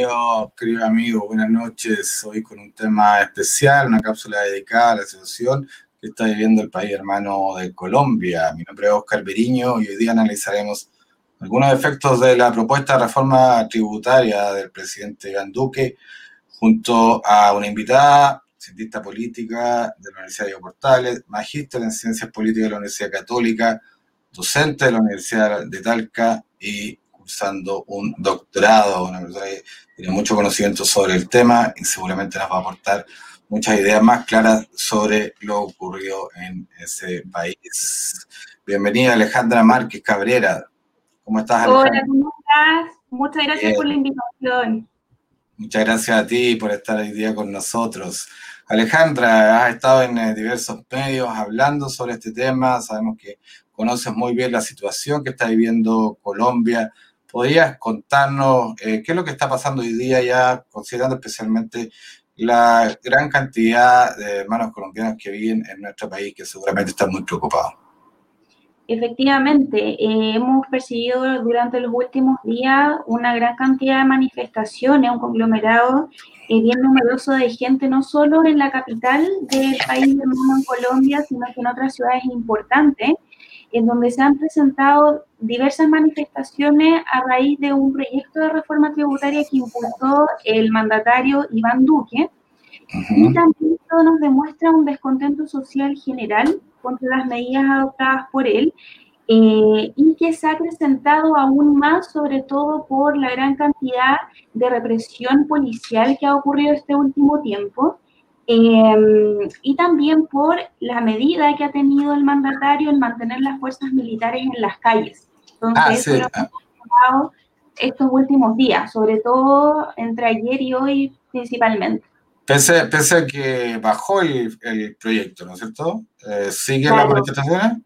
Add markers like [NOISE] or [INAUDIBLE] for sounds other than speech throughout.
Bienvenido, querido amigo, buenas noches. Hoy con un tema especial, una cápsula dedicada a la situación que está viviendo el país hermano de Colombia. Mi nombre es Oscar Beriño y hoy día analizaremos algunos efectos de la propuesta de reforma tributaria del presidente Iván Duque junto a una invitada, cientista política de la Universidad de Portales, magíster en ciencias políticas de la Universidad Católica, docente de la Universidad de Talca y cursando un doctorado, una persona que tiene mucho conocimiento sobre el tema y seguramente nos va a aportar muchas ideas más claras sobre lo ocurrido en ese país. Bienvenida Alejandra Márquez Cabrera. ¿Cómo estás, Alejandra? Hola, ¿cómo estás? Muchas gracias por la invitación. Muchas gracias a ti por estar hoy día con nosotros. Alejandra, has estado en eh, diversos medios hablando sobre este tema. Sabemos que conoces muy bien la situación que está viviendo Colombia. ¿Podrías contarnos eh, qué es lo que está pasando hoy día ya, considerando especialmente la gran cantidad de hermanos colombianos que viven en nuestro país, que seguramente están muy preocupados? Efectivamente, eh, hemos percibido durante los últimos días una gran cantidad de manifestaciones, un conglomerado eh, bien numeroso de gente, no solo en la capital del país hermano en Colombia, sino que en otras ciudades importantes, en donde se han presentado diversas manifestaciones a raíz de un proyecto de reforma tributaria que impulsó el mandatario Iván Duque. Y también esto nos demuestra un descontento social general contra las medidas adoptadas por él eh, y que se ha acrecentado aún más, sobre todo por la gran cantidad de represión policial que ha ocurrido este último tiempo Em, y también por la medida que ha tenido el mandatario en mantener las fuerzas militares en las calles. Entonces, ah, estos últimos días, sobre todo entre ayer y hoy principalmente. Pese, pese a que bajó el, el proyecto, ¿no es cierto? Eh, ¿Sigue la manifestación?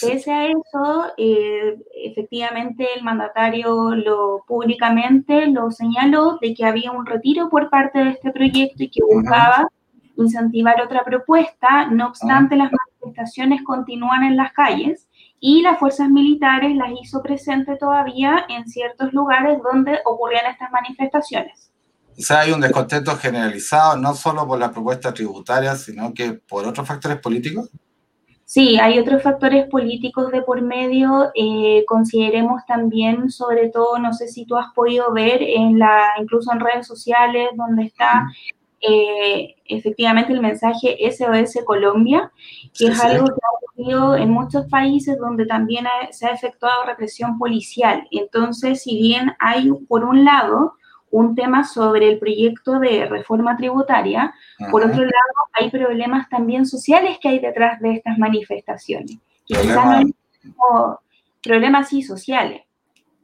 Pese a eso, eh, efectivamente el mandatario lo públicamente lo señaló de que había un retiro por parte de este proyecto y que buscaba incentivar otra propuesta, no obstante las manifestaciones continúan en las calles y las fuerzas militares las hizo presente todavía en ciertos lugares donde ocurrían estas manifestaciones. O sea, hay un descontento generalizado, no solo por la propuesta tributaria, sino que por otros factores políticos. Sí, hay otros factores políticos de por medio. Eh, consideremos también, sobre todo, no sé si tú has podido ver en la, incluso en redes sociales, donde está eh, efectivamente el mensaje SOS Colombia, que es algo que ha ocurrido en muchos países donde también se ha efectuado represión policial. Entonces, si bien hay, por un lado, un tema sobre el proyecto de reforma tributaria, por otro lado, hay problemas también sociales que hay detrás de estas manifestaciones. problemas sí sociales.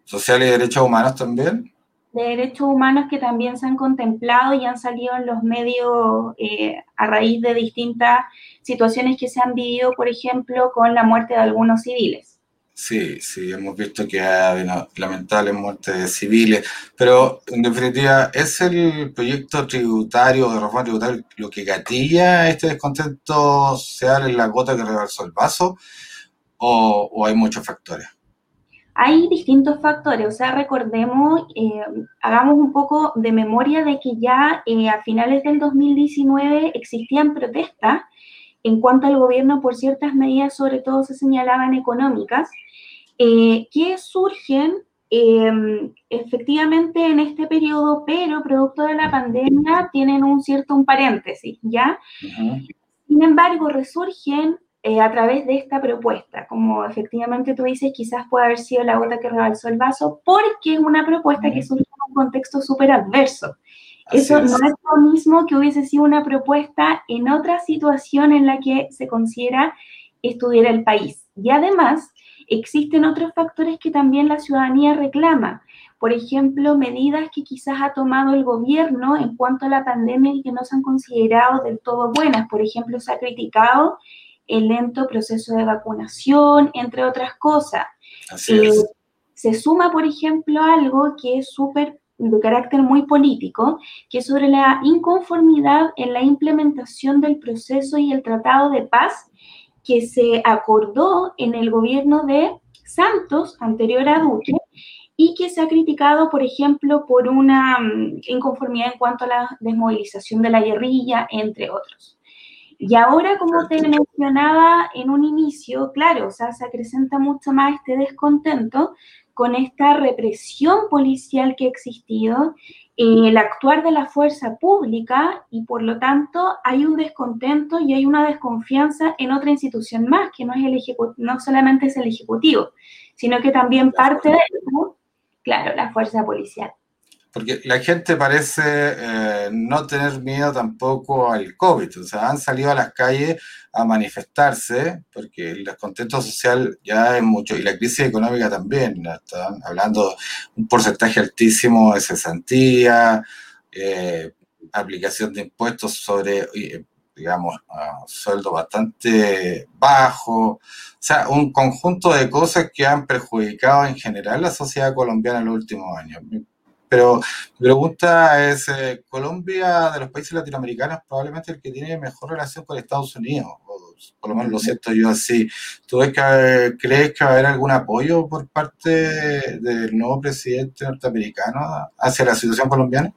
¿Sociales y derechos humanos también? De derechos humanos que también se han contemplado y han salido en los medios eh, a raíz de distintas situaciones que se han vivido, por ejemplo, con la muerte de algunos civiles. Sí, sí, hemos visto que ha habido lamentables muertes de civiles, pero en definitiva, ¿es el proyecto tributario de reforma tributaria lo que gatilla este descontento social en la gota que rebalsó el vaso o hay muchos factores? Hay distintos factores, o sea, recordemos, eh, hagamos un poco de memoria de que ya eh, a finales del 2019 existían protestas en cuanto al gobierno por ciertas medidas, sobre todo se señalaban económicas, eh, que surgen em, efectivamente en este periodo, pero producto de la pandemia tienen un cierto un paréntesis, ¿ya? Sin embargo, resurgen eh, a través de esta propuesta. Como efectivamente tú dices, quizás puede haber sido la gota que rebalsó el vaso, porque es una propuesta que surge en un contexto súper adverso. Eso no es lo mismo que hubiese sido una propuesta en otra situación en la que se considera estuviera el país. Y además, existen otros factores que también la ciudadanía reclama. Por ejemplo, medidas que quizás ha tomado el gobierno en cuanto a la pandemia y que no se han considerado del todo buenas. Por ejemplo, se ha criticado el lento proceso de vacunación, entre otras cosas. Eh, se suma, por ejemplo, algo que es súper de carácter muy político, que es sobre la inconformidad en la implementación del proceso y el tratado de paz que se acordó en el gobierno de Santos, anterior a Duque, y que se ha criticado, por ejemplo, por una mm, inconformidad en cuanto a la desmovilización de la guerrilla, entre otros. Y ahora, como te mencionaba en un inicio, claro, o sea, se acrecenta mucho más este descontento con esta represión policial que ha existido, eh, el actuar de la fuerza pública y por lo tanto hay un descontento y hay una desconfianza en otra institución más, que no, es el no solamente es el Ejecutivo, sino que también parte de claro, la fuerza policial. Porque la gente parece eh, no tener miedo tampoco al COVID, o sea, han salido a las calles a manifestarse, porque el descontento social ya es mucho, y la crisis económica también, están hablando un porcentaje altísimo de cesantía, eh, aplicación de impuestos sobre, digamos, sueldo bastante bajo, o sea, un conjunto de cosas que han perjudicado en general la sociedad colombiana en los últimos años pero mi pregunta es, eh, Colombia de los países latinoamericanos probablemente el que tiene mejor relación con Estados Unidos, o por lo menos lo siento yo así. ¿Tú ves que, crees que va a haber algún apoyo por parte del nuevo presidente norteamericano hacia la situación colombiana?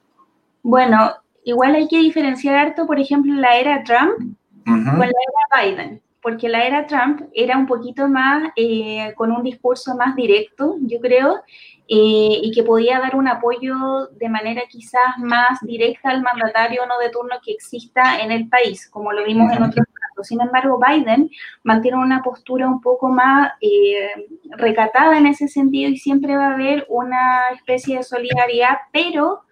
Bueno, igual hay que diferenciar harto, por ejemplo, la era Trump con la era Biden porque la era Trump era un poquito más, eh, con un discurso más directo, yo creo, eh, y que podía dar un apoyo de manera quizás más directa al mandatario no de turno que exista en el país, como lo vimos en otros casos. Sin embargo, Biden mantiene una postura un poco más eh, recatada en ese sentido y siempre va a haber una especie de solidaridad, pero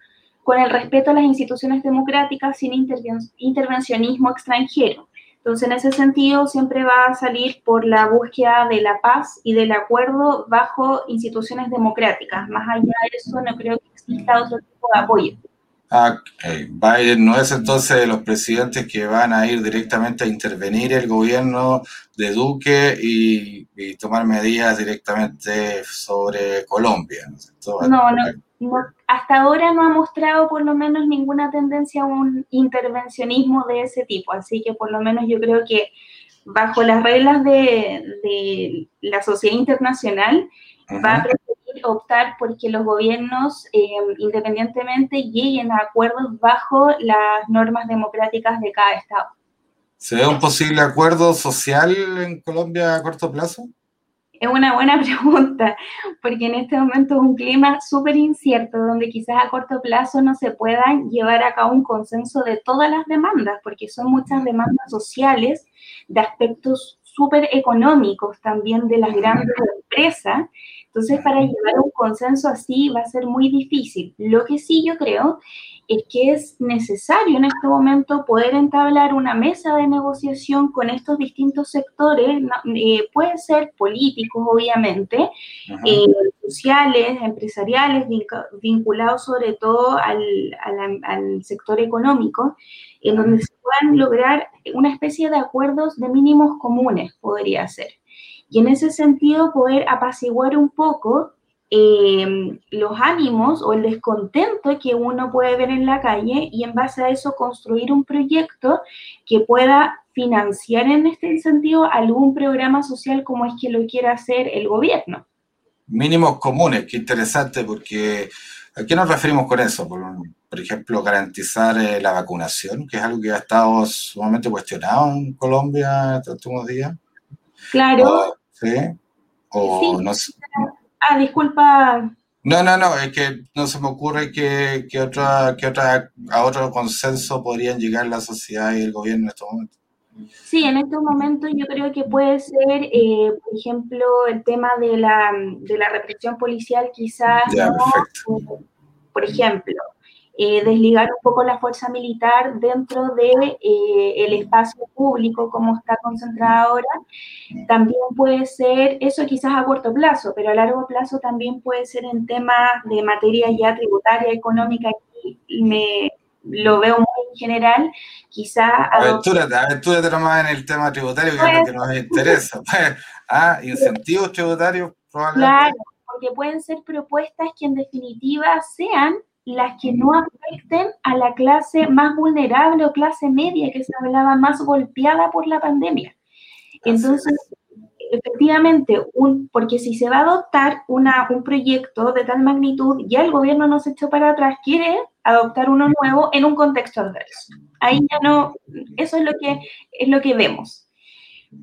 con el respeto a las instituciones democráticas sin intervencionismo extranjero. Entonces, en ese sentido, siempre va a salir por la búsqueda de la paz y del acuerdo bajo instituciones democráticas. Más allá de eso, no creo que exista otro tipo de apoyo. Ah, Biden no es entonces de los presidentes que van a ir directamente a intervenir el gobierno de Duque y, tomar medidas directamente sobre Colombia. ¿no? No, no, hasta ahora no ha mostrado por lo menos ninguna tendencia a un intervencionismo de ese tipo, así que por lo menos yo creo que bajo las reglas de, la sociedad internacional va a preferir optar porque los gobiernos eh, independientemente lleguen a acuerdos bajo las normas democráticas de cada estado. ¿Se ve un posible acuerdo social en Colombia a corto plazo? Es una buena [LAUGHS] pregunta, porque en este momento es un clima súper incierto, donde quizás a corto plazo no se puedan llevar a cabo un consenso de todas las demandas, porque son muchas demandas sociales, de aspectos súper económicos también de las grandes empresas. Entonces, para llevar a un consenso así va a ser muy difícil. Lo que sí yo creo es que es necesario en este momento poder entablar una mesa de negociación con estos distintos sectores, eh, pueden ser políticos, obviamente, eh, sociales, empresariales, vinculados sobre todo al, al, sector económico, en donde se puedan lograr una especie de acuerdos de mínimos comunes, podría ser. Y en ese sentido, poder apaciguar un poco Em, los ánimos o el descontento que uno puede ver en la calle y en base a eso construir un proyecto que pueda financiar en este sentido algún programa social como es que lo quiera hacer el gobierno. Mínimos comunes, qué interesante, porque ¿a qué nos referimos con eso? Por, ejemplo, garantizar eh, la vacunación, que es algo que ha estado sumamente cuestionado en Colombia estos últimos días. Claro. Sí. O no sé Ah, disculpa. No, no, no, es que no se me ocurre que, que, otra, que otra, a otro consenso podrían llegar la sociedad y el gobierno en estos momentos. Sí, en estos momentos yo creo que puede ser, eh, por ejemplo, el tema de la, de la represión policial, quizás, por ejemplo, eh, desligar un poco la fuerza militar dentro de eh, el espacio público como está concentrada ahora, también puede ser, eso quizás a corto plazo, pero a largo plazo también puede ser en temas de materia ya tributaria, económica, aquí me lo veo muy en general, quizás... Aventúrate, aventúrate nomás en el tema tributario, que es lo que nos interesa. [LAUGHS] ah, incentivos tributarios, probablemente. Claro, porque pueden ser propuestas que en definitiva sean las que no afecten a la clase más vulnerable o clase media que se hablaba más golpeada por la pandemia. Entonces, efectivamente, un, porque si se va a adoptar una, un proyecto de tal magnitud, ya el gobierno no se echó para atrás, quiere adoptar uno nuevo en un contexto adverso. Ahí ya no, eso es lo que, es lo que vemos.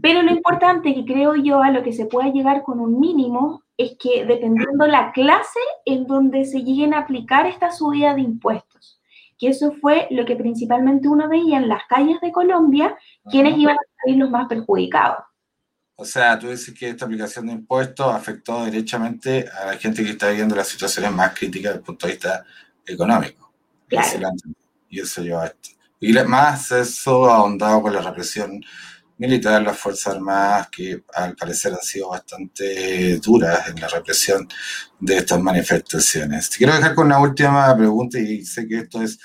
Pero lo importante que creo yo a lo que se pueda llegar con un mínimo es que dependiendo la clase en donde se lleguen a aplicar esta subida de impuestos, que eso fue lo que principalmente uno veía en las calles de Colombia, quienes iban a salir los más perjudicados. O sea, tú dices que esta aplicación de impuestos afectó derechamente a la gente que está viviendo las situaciones más críticas desde el punto de vista económico. Claro. Y eso lleva a esto. Y más eso ahondado con la represión militar, las Fuerzas Armadas, que al parecer han sido bastante duras en la represión de estas manifestaciones. Te quiero dejar con una última pregunta y sé que esto es,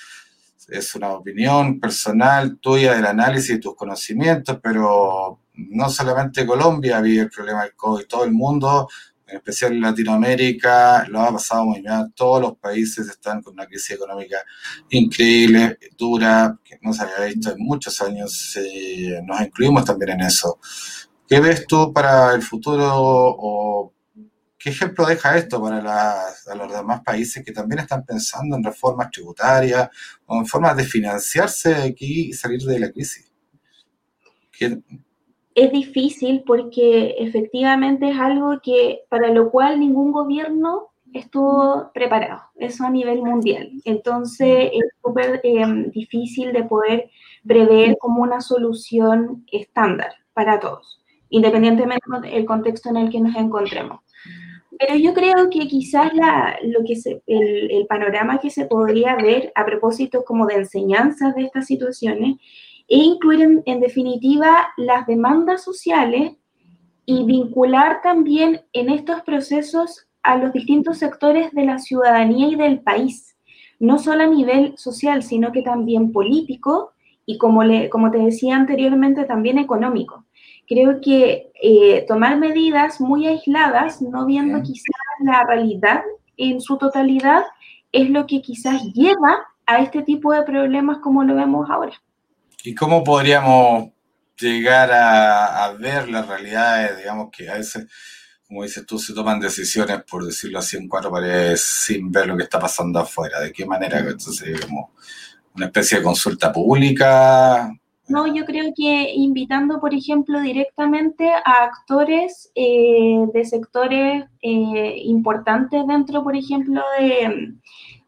es una opinión personal tuya del análisis de tus conocimientos, pero no solamente Colombia vive el problema del COVID, todo el mundo en especial en Latinoamérica, lo ha pasado muy bien. Todos los países están con una crisis económica increíble, dura, que no se había visto en muchos años. Eh, nos incluimos también en eso. ¿Qué ves tú para el futuro o qué ejemplo deja esto para los demás países que también están pensando en reformas tributarias o en formas de financiarse aquí y salir de la crisis? ¿Qué, es difícil porque efectivamente es algo que para lo cual ningún gobierno estuvo preparado, eso a nivel mundial. Entonces es súper em, difícil de poder prever como una solución estándar para todos, independientemente del contexto en el que nos encontremos. Pero yo creo que quizás la, lo que el, el panorama que se podría ver a propósito como de enseñanzas de estas situaciones e incluir en, definitiva las demandas sociales y vincular también en estos procesos a los distintos sectores de la ciudadanía y del país, no solo a nivel social, sino que también político y, como, le, como te decía anteriormente, también económico. Creo que eh, tomar medidas muy aisladas, no viendo quizás la realidad en su totalidad, es lo que quizás lleva a este tipo de problemas como lo vemos ahora. ¿Y cómo podríamos llegar a, ver las realidades, digamos que a veces, como dices tú, se toman decisiones, por decirlo así, en cuatro paredes sin ver lo que está pasando afuera? ¿De qué manera? Entonces, como una especie de consulta pública. No, yo creo que invitando, por ejemplo, directamente a actores eh, de sectores eh, importantes dentro, por ejemplo, de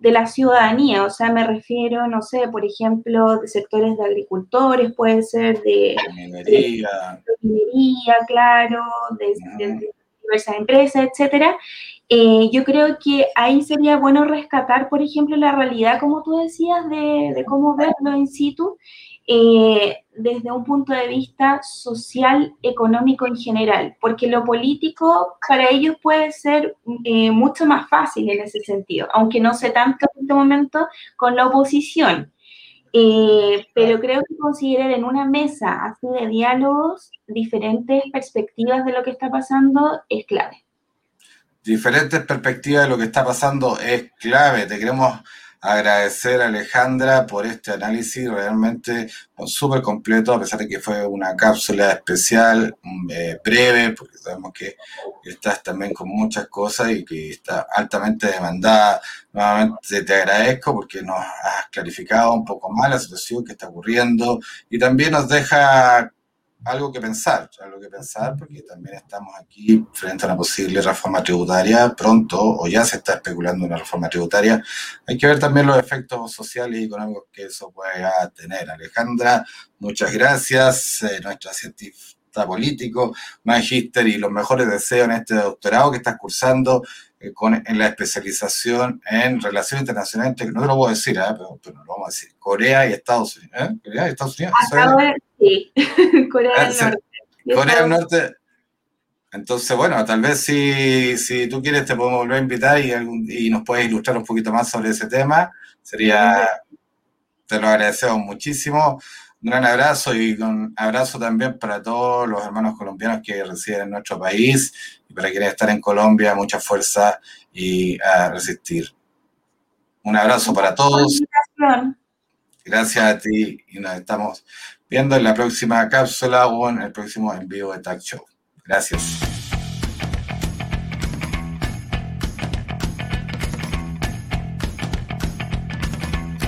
de la ciudadanía, o sea, me refiero, no sé, por ejemplo, de sectores de agricultores, puede ser de, minería, minería claro, de, diversas empresas, etcétera. Eh, yo creo que ahí sería bueno rescatar, por ejemplo, la realidad, como tú decías, de, de cómo verlo in situ eh, desde un punto de vista social, económico en general, porque lo político para ellos puede ser eh, mucho más fácil en ese sentido, aunque no sé tanto en este momento con la oposición. Eh, pero creo que considerar en una mesa así de diálogos diferentes perspectivas de lo que está pasando es clave. Diferentes perspectivas de lo que está pasando es clave. Te queremos agradecer a Alejandra por este análisis realmente súper completo, a pesar de que fue una cápsula especial, eh, breve, porque sabemos que estás también con muchas cosas y que está altamente demandada. Nuevamente te agradezco porque nos has clarificado un poco más la situación que está ocurriendo y también nos deja algo que pensar, algo que pensar, porque también estamos aquí frente a una posible reforma tributaria pronto, o ya se está especulando una reforma tributaria. Hay que ver también los efectos sociales y económicos que eso pueda tener. Alejandra, muchas gracias, eh, nuestra científica político, magíster y los mejores deseos en este doctorado que estás cursando eh, con, en la especialización en relaciones internacionales, no te lo puedo decir, ¿eh? pero, pero, lo vamos a decir, Corea y Estados Unidos. ¿eh? Corea y Estados Unidos. Sí, [LAUGHS] Corea del ah, Norte. Corea del Norte. Entonces, bueno, tal vez si, si tú quieres te podemos volver a invitar y, y nos puedes ilustrar un poquito más sobre ese tema. Sería, te lo agradecemos muchísimo. Un gran abrazo y un abrazo también para todos los hermanos colombianos que residen en nuestro país y para quienes están en Colombia, mucha fuerza y a resistir. Un abrazo para todos. Gracias a ti y nos estamos viendo en la próxima cápsula o en el próximo envío de Tag Show. Gracias.